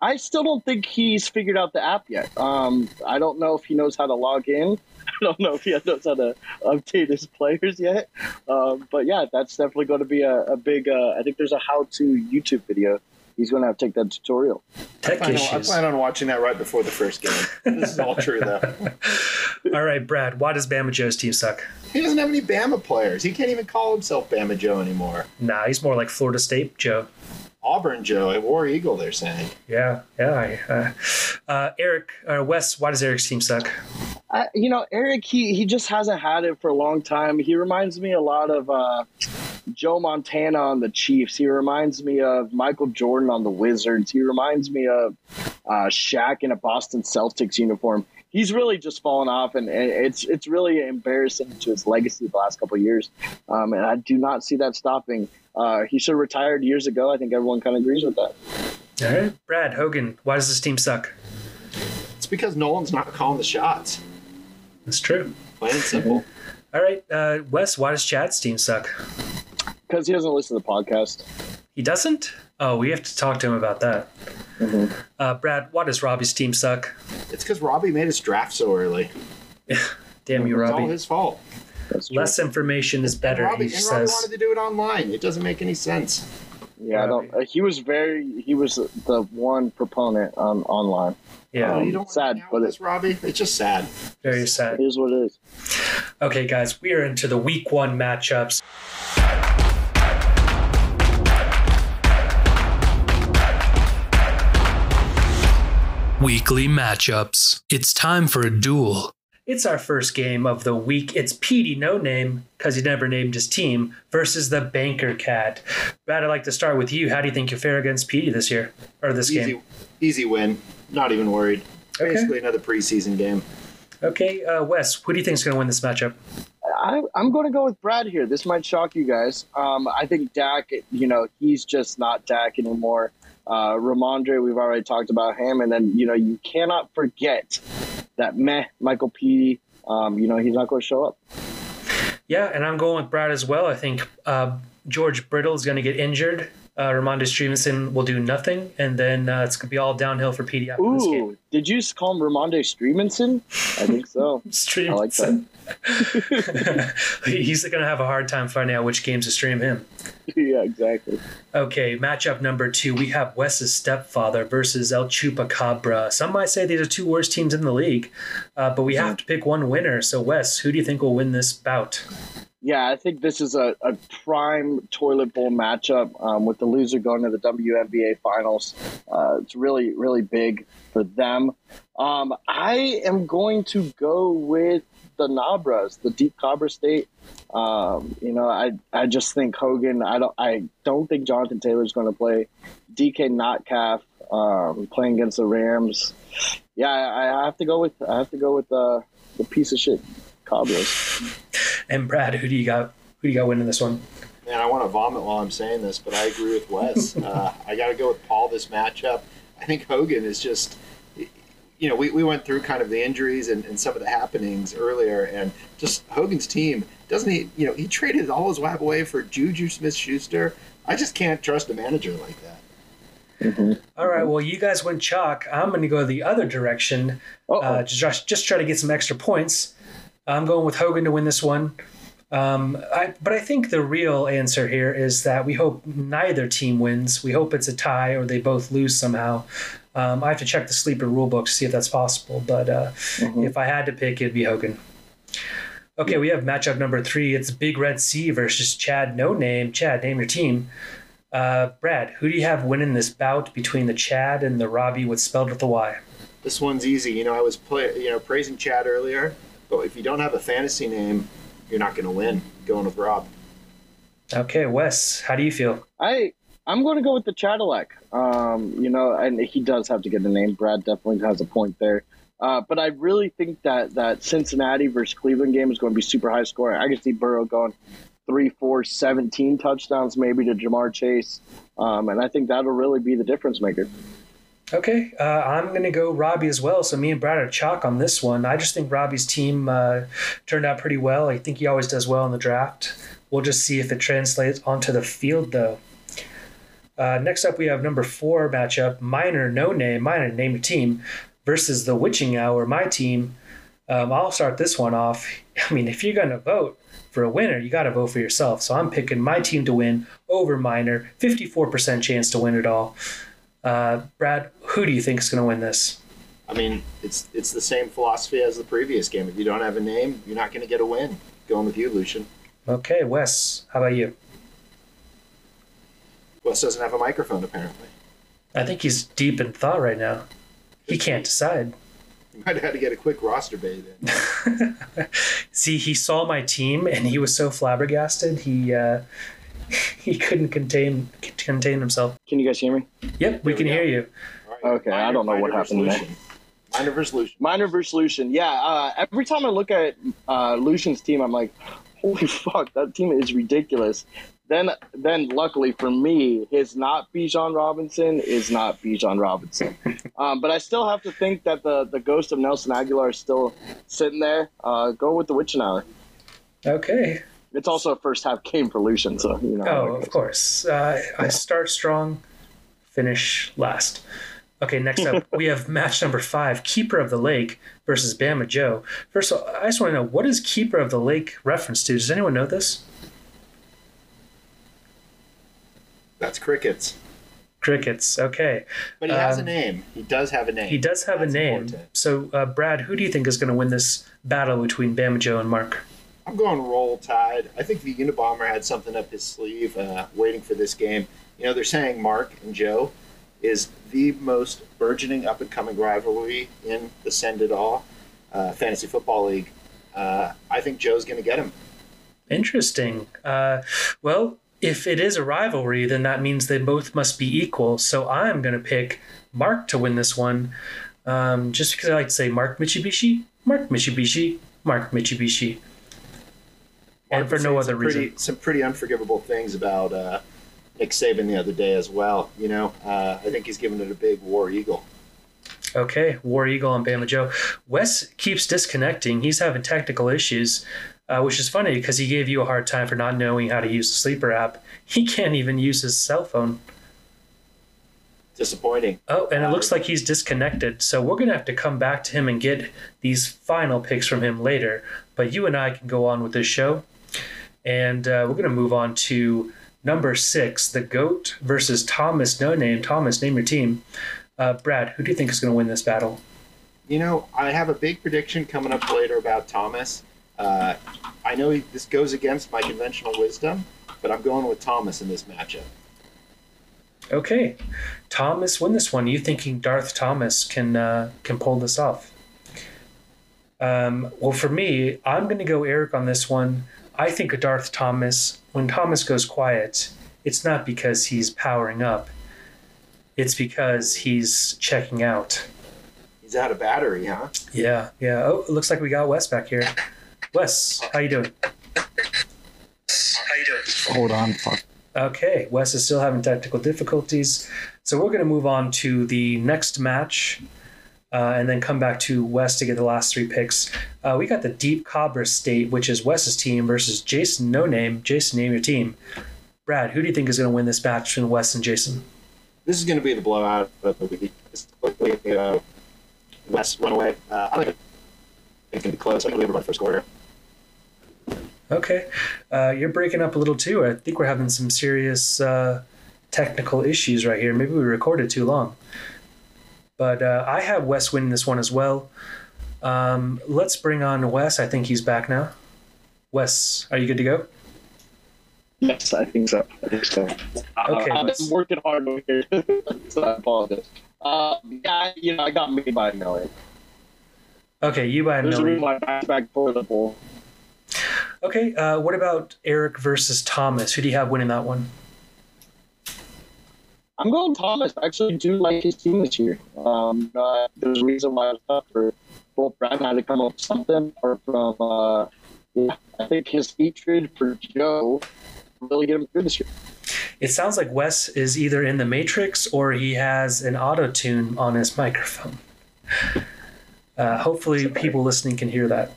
I still don't think he's figured out the app yet. Um, I don't know if he knows how to log in. I don't know if he knows how to update his players yet. Um, but yeah, that's definitely going to be a, a big. Uh, I think there's a how-to YouTube video. He's going to have to take that tutorial. Tech I, know, I plan on watching that right before the first game. this is all true, though. All right, Brad. Why does Bama Joe's team suck? He doesn't have any Bama players. He can't even call himself Bama Joe anymore. Nah, he's more like Florida State Joe. Auburn Joe, a War Eagle, they're saying. Yeah, yeah. I, uh, uh, Eric, uh, Wes, why does Eric's team suck? I, you know, Eric, he, he just hasn't had it for a long time. He reminds me a lot of uh, Joe Montana on the Chiefs. He reminds me of Michael Jordan on the Wizards. He reminds me of uh, Shaq in a Boston Celtics uniform. He's really just fallen off, and, and it's it's really embarrassing to his legacy the last couple of years. Um, and I do not see that stopping. Uh, he should have retired years ago. I think everyone kind of agrees with that. All right, Brad Hogan, why does this team suck? It's because Nolan's not calling the shots. That's true. Plain and simple. All right, uh, Wes, why does Chad's team suck? Because he doesn't listen to the podcast. He doesn't? Oh, we have to talk to him about that. Uh, Brad, why does Robbie's team suck? It's because Robbie made his draft so early. Damn you, Robbie. It's all his fault. That's true. Less information is better, and Robbie, he and Robbie says. wanted to do it online. It doesn't make any sense. Yeah, I don't. Uh, he was very. He was the one proponent on online. Yeah, Oh, you don't sad, want to hang out but it's Robbie. It's just sad. very sad. It is what it is. Okay, guys, we are into the week one matchups. Weekly matchups. It's time for a duel. It's our first game of the week. It's Petey No Name, because he never named his team, versus the Banker Cat. Brad, I'd like to start with you. How do you think you fare against Petey this year? Or this Easy, game? easy win. Not even worried. Okay. Basically another preseason game. Okay, uh, Wes, who do you think is going to win this matchup? I, I'm going to go with Brad here. This might shock you guys. Um, I think Dak. You know, he's just not Dak anymore. Uh, Rhamondre, we've already talked about him, and then you know you cannot forget that meh Michael P. Um, you know he's not going to show up. Yeah, and I'm going with Brad as well. I think uh, George Brittle is going to get injured. Uh, Rhamondre Stevenson will do nothing, and then uh, it's going to be all downhill for Petey after this game. Ooh, did you just call him Rhamondre Streaminson? I think so. Stream. I like that. He's going to have a hard time finding out which games to stream him. yeah, exactly. Okay, matchup number two. We have Wes's stepfather versus El Chupacabra. Some might say these are two worst teams in the league, uh, but we have to pick one winner. So, Wes, who do you think will win this bout? Yeah, I think this is a, a prime toilet bowl matchup um, with the loser going to the WNBA finals. Uh, it's really, really big for them. Um, I am going to go with the Nabras, the Deep Cabra State. Um, you know, I I just think Hogan. I don't I don't think Jonathan Taylor's going to play. DK Notcalf um, playing against the Rams. Yeah, I, I have to go with I have to go with uh, the piece of shit Cabras. And Brad, who do you got? Who do you got winning this one? Man, I want to vomit while I'm saying this, but I agree with Wes. uh, I got to go with Paul this matchup. I think Hogan is just, you know, we, we went through kind of the injuries and, and some of the happenings earlier, and just Hogan's team doesn't he? You know, he traded all his WAB away for Juju Smith-Schuster. I just can't trust a manager like that. All right, well, you guys went chalk. I'm going to go the other direction. Uh-oh. Uh, just, just try to get some extra points. I'm going with Hogan to win this one. Um, I, but I think the real answer here is that we hope neither team wins. We hope it's a tie or they both lose somehow. Um, I have to check the sleeper rule book to see if that's possible. But uh, if I had to pick, it'd be Hogan. Okay, we have matchup number three. It's Big Red Sea versus Chad No Name. Chad, name your team. Uh, Brad, who do you have winning this bout between the Chad and the Robbie with spelled with a Y? This one's easy. You know, I was play, you know praising Chad earlier, but if you don't have a fantasy name, you're not going to win. Going with Rob. Okay, Wes, how do you feel? I I'm going to go with the Cadillac. Um, you know, and he does have to get a name. Brad definitely has a point there. Uh, but I really think that that Cincinnati versus Cleveland game is going to be super high scoring. I can see Burrow going three, four, 17 touchdowns maybe to Ja'Marr Chase. Um, and I think that'll really be the difference maker. Okay, uh, I'm going to go Robbie as well. So me and Brad are chalk on this one. I just think Robbie's team uh, turned out pretty well. I think he always does well in the draft. We'll just see if it translates onto the field, though. Uh, next up, we have number four matchup: Minor No Name, Minor Name Team versus the Witching Hour, my team. Um, I'll start this one off. I mean, if you're going to vote for a winner, you got to vote for yourself. So I'm picking my team to win over Minor, 54% chance to win it all. Uh, Brad, who do you think is going to win this? I mean, it's it's the same philosophy as the previous game. If you don't have a name, you're not going to get a win. Going with you, Lucien. Okay, Wes, how about you? Wes doesn't have a microphone, apparently. I think he's deep in thought right now. He can't decide. You might have had to get a quick roster bait in. See, he saw my team and he was so flabbergasted. He uh, he couldn't contain contain himself. Can you guys hear me? Yep, we There can go. hear you. All Okay, I don't know what versus happened there. Lucien. Minor versus Lucien. Minor versus Lucien. Yeah, uh, every time I look at uh, Lucien's team, I'm like, holy fuck, that team is ridiculous. Then, then luckily for me, his not Bijan Robinson is not Bijan Robinson. um, but I still have to think that the, the ghost of Nelson Agholor is still sitting there. Uh, go with the Witching Hour. Okay. It's also a first half game for Lucien, so you know. Oh, of course. Uh, I start strong, finish last. Okay, next up, we have match number five Keeper of the Lake versus Bama Joe. First of all, I just want to know what is Keeper of the Lake reference to? Does anyone know this? That's crickets. Crickets. Okay. But he has a Um, name. He does have a name. He does have That's a name. important. So, uh, Brad, who do you think is going to win this battle between Bama Joe and Mark? I'm going roll tide. I think the Unabomber had something up his sleeve, uh, waiting for this game. You know, they're saying Mark and Joe is the most burgeoning up and coming rivalry in the Send It All uh, Fantasy Football League. Uh, I think Joe's going to get him. Interesting. Uh, well, if it is a rivalry, then that means they both must be equal. So I'm going to pick Mark to win this one, um, just because I like to say Mark Mitsubishi, Mark Mitsubishi, Mark Mitsubishi, and for no other pretty, reason. Some pretty unforgivable things about uh, Nick Saban the other day as well. You know, uh, I think he's giving it a big war eagle. Okay, War Eagle and Bama Joe. Wes keeps disconnecting. He's having technical issues, uh, which is funny because he gave you a hard time for not knowing how to use the sleeper app. He can't even use his cell phone. Disappointing. Oh, and it looks like he's disconnected. So we're going to have to come back to him and get these final picks from him later. But you and I can go on with this show. And uh, we're going to move on to number six the GOAT versus Thomas No Name. Thomas, name your team. Uh, Brad, who do you think is going to win this battle? You know, I have a big prediction coming up later about Thomas. Uh, I know he, this goes against my conventional wisdom, but I'm going with Thomas in this matchup. Okay, Thomas win this one. You thinking Darth Thomas can uh, can pull this off? Um, well, for me, I'm going to go Eric on this one. I think Darth Thomas. When Thomas goes quiet, it's not because he's powering up. It's because he's checking out. He's out of battery, huh? Yeah, yeah. Oh, it looks like we got Wes back here. Wes, how you doing? how you doing? Hold on, fuck. Okay, Wes is still having technical difficulties. So we're going to move on to the next match uh, and then come back to Wes to get the last three picks. Uh, we got the Deep Cobra State, which is Wes's team, versus Jason No Name. Jason, name your team. Brad, who do you think is going to win this match between Wes and Jason? This is going to be the blowout of the week. Is, uh, West runaway. Uh, I think it's going to be close. I can believe by the first quarter. Okay. Uh, you're breaking up a little too. I think we're having some serious uh, technical issues right here. Maybe we recorded too long. But uh, I have Wes winning this one as well. Um, let's bring on Wes. I think he's back now. Wes, are you good to go? Yes, I think so. I think so. Okay, Uh, I've let's- been working hard over here, so I apologize. Uh, yeah, you know, I got made by a million. Okay, you by a There's a reason million. why back back for the bowl. Okay, uh, what about Eric versus Thomas? Who do you have winning that one? I'm going Thomas. I actually do like his team this year. Um, uh, there's a reason why I was up for both Brad had to come up with something or from uh, yeah, I think his hatred for Joe really get him through this year. It sounds like Wes is either in the Matrix or he has an auto tune on his microphone. Uh, hopefully, people listening can hear that.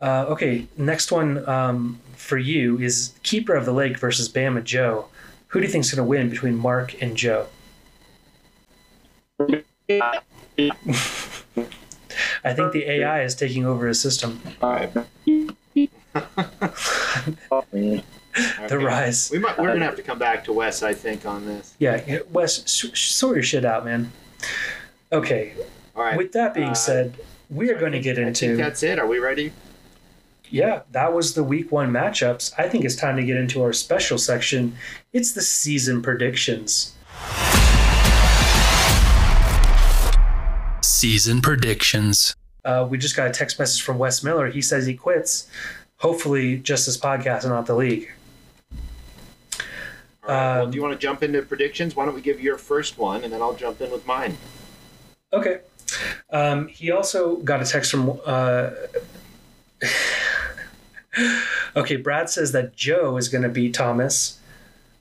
Uh, okay, next one um, for you is Keeper of the Lake versus Bama Joe. Who do you think is going to win between Mark and Joe? I think the AI is taking over his system. the Okay. rise. We might, we're going to have to come back to Wes, I think, on this. Yeah, Wes, sort your shit out, man. Okay, All right. with that being Uh, said, we are going to get I think into. that's it. Are we ready? Yeah, that was the week one matchups. I think it's time to get into our special section. It's the season predictions. Season predictions. Uh, we just got a text message from Wes Miller. He says he quits. Hopefully, just this podcast and not the league. All right. well, Um, do you want to jump into predictions? Why don't we give your first one, and then I'll jump in with mine. Okay. Um, he also got a text from. Uh, okay, Brad says that Joe is going to beat Thomas.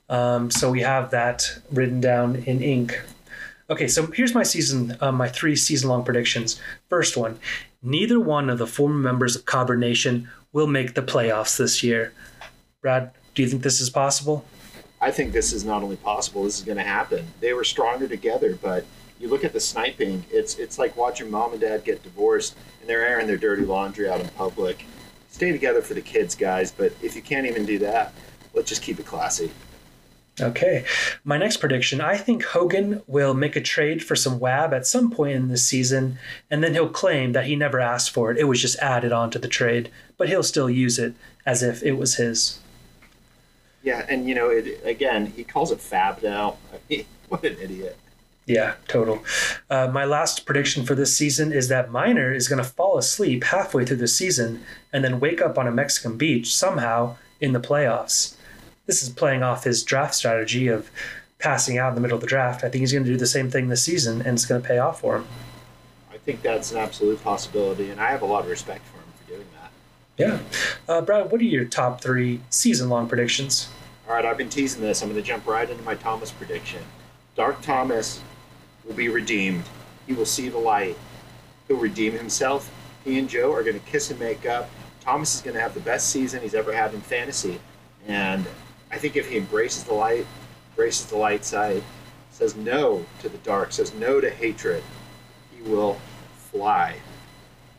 Um, so we have that written down in ink. Okay, so here's my season, uh, my three season-long predictions. First one: neither one of the former members of Cobber Nation will make the playoffs this year. Brad, do you think this is possible? I think this is not only possible, this is going to happen. They were stronger together, but you look at the sniping, it's it's like watching mom and dad get divorced and they're airing their dirty laundry out in public. Stay together for the kids, guys, but if you can't even do that, let's just keep it classy. Okay. My next prediction I think Hogan will make a trade for some WAB at some point in this season, and then he'll claim that he never asked for it. It was just added onto the trade, but he'll still use it as if it was his. Yeah, and you know, it, again, he calls it fab now. I mean, what an idiot. Yeah, total. Uh, my last prediction for this season is that Miner is going to fall asleep halfway through the season and then wake up on a Mexican beach somehow in the playoffs. This is playing off his draft strategy of passing out in the middle of the draft. I think he's going to do the same thing this season, and it's going to pay off for him. I think that's an absolute possibility, and I have a lot of respect for him for doing that. Yeah. Uh, Brad, what are your top three season long predictions? All right, I've been teasing this. I'm going to jump right into my Thomas prediction. Dark Thomas will be redeemed. He will see the light. He'll redeem himself. He and Joe are going to kiss and make up. Thomas is going to have the best season he's ever had in fantasy. And I think if he embraces the light, embraces the light side, says no to the dark, says no to hatred, he will fly.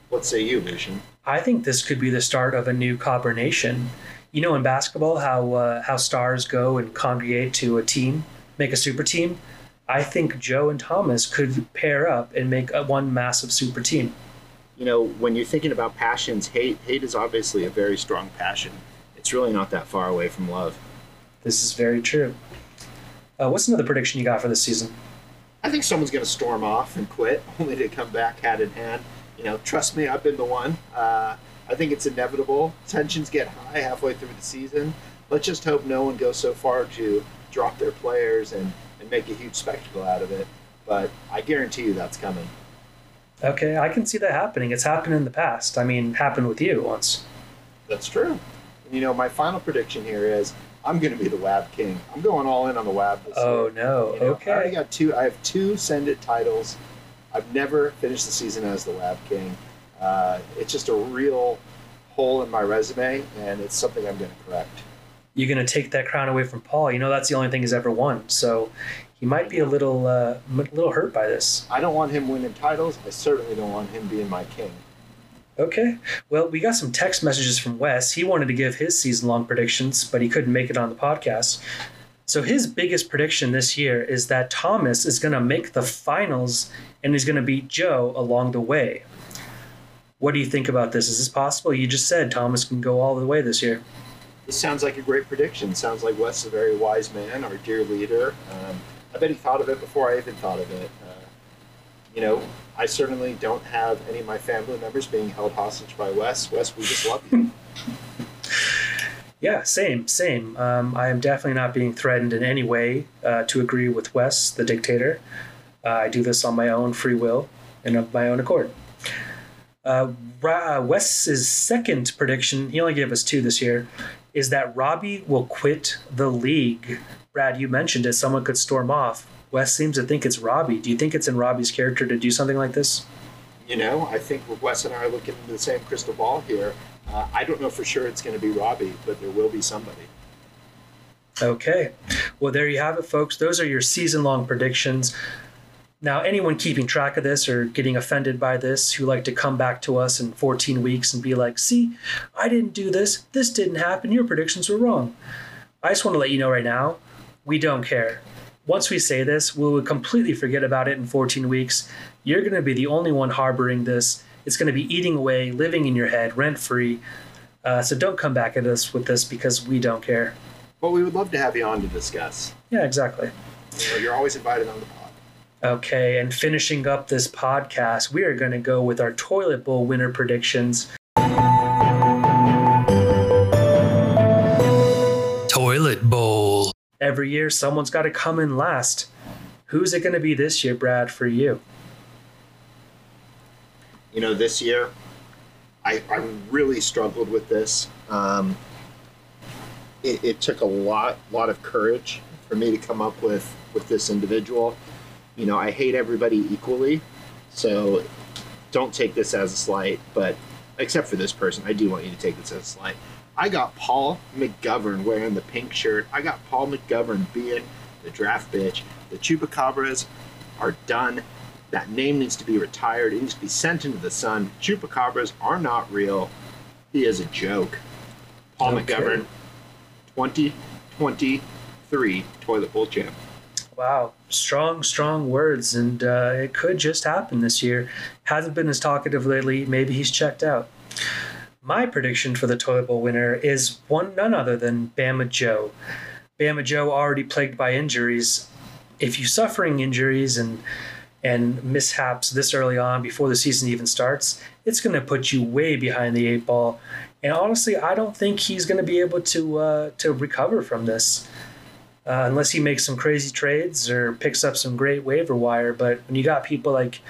What say you, Lucien? I think this could be the start of a new Cobber Nation. You know, in basketball, how uh, how stars go and congregate to a team, make a super team. I think Joe and Thomas could pair up and make a one massive super team. you know, when you're thinking about passions, hate hate is obviously a very strong passion. It's really not that far away from love. This is very true. Uh, what's another prediction you got for this season? I think someone's going to storm off and quit, only to come back hat in hand. You know, trust me, I've been the one. Uh, I think it's inevitable. Tensions get high halfway through the season. Let's just hope no one goes so far to drop their players and, and make a huge spectacle out of it. But I guarantee you that's coming. Okay, I can see that happening. It's happened in the past. I mean, happened with you once. That's true. And, you know, my final prediction here is I'm going to be the WAB king. I'm going all in on the WAB this year. Oh no. You know, I already got two. I have two send it titles. I've never finished the season as the WAB King. Uh, it's just a real hole in my resume, and it's something I'm going to correct. You're gonna take that crown away from Paul. You know that's the only thing he's ever won. So he might be a little uh, little hurt by this. I don't want him winning titles. I certainly don't want him being my king. Okay. Well, we got some text messages from Wes. He wanted to give his season long predictions, but he couldn't make it on the podcast. So his biggest prediction this year is that Thomas is going to make the finals and he's going to beat Joe along the way. What do you think about this? Is this possible? You just said Thomas can go all the way this year. This sounds like a great prediction. Sounds like Wes is a very wise man, our dear leader. Um, I bet he thought of it before I even thought of it. Uh, you know, I certainly don't have any of my family members being held hostage by Wes. Wes, we just love you. Yeah, same, same. Um, I am definitely not being threatened in any way uh, to agree with Wes, the dictator. Uh, I do this on my own free will and of my own accord. Uh, Ra- uh, Wes's second prediction, he only gave us two this year, is that Robbie will quit the league. Brad, you mentioned it. Someone could storm off. Wes seems to think it's Robbie. Do you think it's in Robbie's character to do something like this? You know, I think Wes and I are looking into the same crystal ball here. Uh, I don't know for sure it's going to be Robbie, but there will be somebody. Okay. Well, there you have it, folks. Those are your season long predictions. Now, anyone keeping track of this or getting offended by this who like to come back to us in 14 weeks and be like, see, I didn't do this, this didn't happen, your predictions were wrong. I just want to let you know right now, we don't care. Once we say this, we will completely forget about it in 14 weeks. You're going to be the only one harboring this. It's going to be eating away, living in your head, rent free. Uh, so don't come back at us with this because we don't care. But we would love to have you on to discuss. Yeah, exactly. You know, you're always invited on the pod. Okay, and finishing up this podcast, we are going to go with our toilet bowl winner predictions. Toilet bowl. Every year, someone's got to come in last. Who's it going to be this year, Brad, for you? You know, this year, I, I really struggled with this. Um, it, it took a lot, lot of courage for me to come up with with this individual. You know, I hate everybody equally, so don't take this as a slight. But except for this person, I do want you to take this as a slight. I got Paul McGovern wearing the pink shirt. I got Paul McGovern being the draft bitch. The Chupacabras are done. That name needs to be retired. It needs to be sent into the sun. Chupacabras are not real. He is a joke. Paul Okay. McGovern, 2023 toilet bowl champ. Wow, strong, strong words, and uh, it could just happen this year. Hasn't been as talkative lately. Maybe he's checked out. My prediction for the toilet bowl winner is one none other than Bama Joe. Bama Joe already plagued by injuries. If you're suffering injuries and and mishaps this early on before the season even starts, it's going to put you way behind the eight ball. And honestly, I don't think he's going to be able to uh, to recover from this uh, unless he makes some crazy trades or picks up some great waiver wire. But when you got people like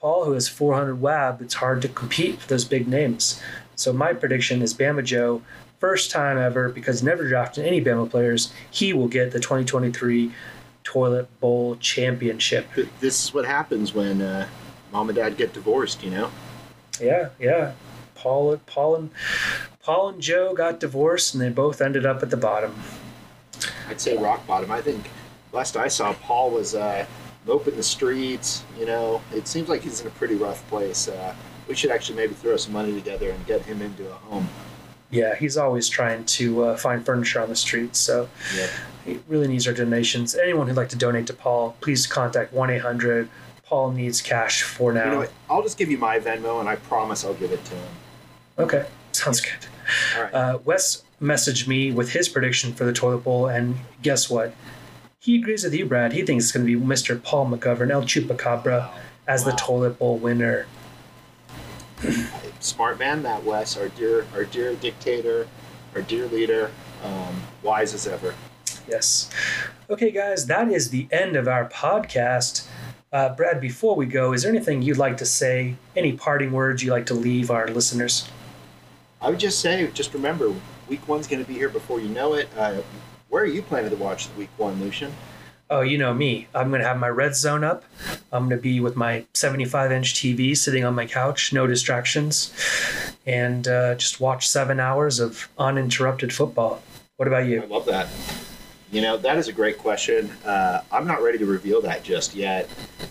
Paul who has 400 WAB, it's hard to compete for those big names. So my prediction is Bama Joe, first time ever because never drafted any Bama players, he will get the 2023 Toilet Bowl championship. This is what happens when uh, mom and dad get divorced, you know? Yeah, yeah. Paul, Paul and Paul and Joe got divorced, and they both ended up at the bottom. I'd say rock bottom. I think last I saw, Paul was uh, moping the streets. You know, it seems like he's in a pretty rough place. Uh, we should actually maybe throw some money together and get him into a home. Yeah, he's always trying to uh, find furniture on the streets, so Yep. he really needs our donations. Anyone who'd like to donate to Paul, please contact 1 800 Paul needs cash for now. You know what? I'll just give you my Venmo, and I promise I'll give it to him. Okay, sounds good. All right. Uh, Wes messaged me with his prediction for the toilet bowl, and guess what? He agrees with you, Brad. He thinks it's going to be Mr. Paul McGovern, El Chupacabra, as the toilet bowl winner. Smart man, that Wes, our dear, our dear dictator, our dear leader, um, wise as ever. Yes. Okay, guys, that is the end of our podcast. Uh, Brad, before we go, is there anything you'd like to say? Any parting words you'd like to leave our listeners? I would just say, just remember, week one's going to be here before you know it. Uh, where are you planning to watch the week one, Lucien? Oh, you know me. I'm going to have my red zone up. I'm going to be with my 75 inch TV sitting on my couch, no distractions, and uh, just watch seven hours of uninterrupted football. What about you? I love that. You know, that is a great question. Uh, I'm not ready to reveal that just yet,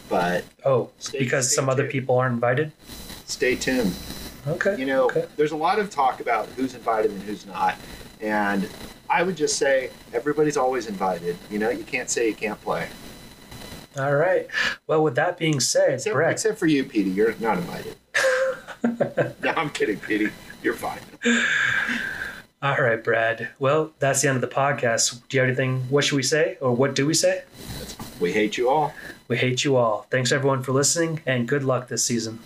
but Oh, Stay- because stay some other people aren't invited? stay tuned. Okay. You know, okay. there's a lot of talk about who's invited and who's not. And I would just say everybody's always invited. You know, you can't say you can't play. All right. Well, with that being said, Except, Brett. except for you, Petey. You're not invited. no, I'm kidding, Petey. You're fine. All right, Brad. Well, that's the end of the podcast. Do you have anything? What should we say? Or what do we say? We hate you all. We hate you all. Thanks, everyone, for listening, and good luck this season.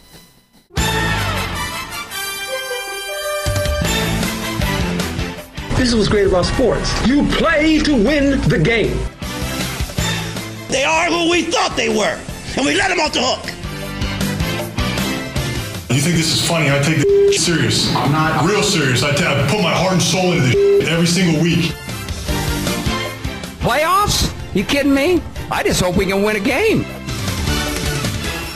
This is what's great about sports. You play to win the game. They are who we thought they were, and we let them off the hook. You think this is funny? I take this serious. I'm not real serious. I, I put my heart and soul into this every single week. Playoffs? You kidding me? I just hope we can win a game.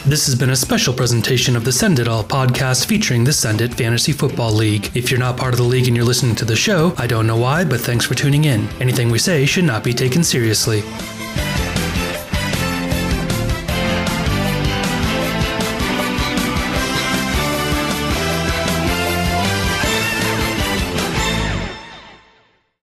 This has been a special presentation of the Send It All podcast featuring the Send It Fantasy Football League. If you're not part of the league and you're listening to the show, I don't know why, but thanks for tuning in. Anything we say should not be taken seriously.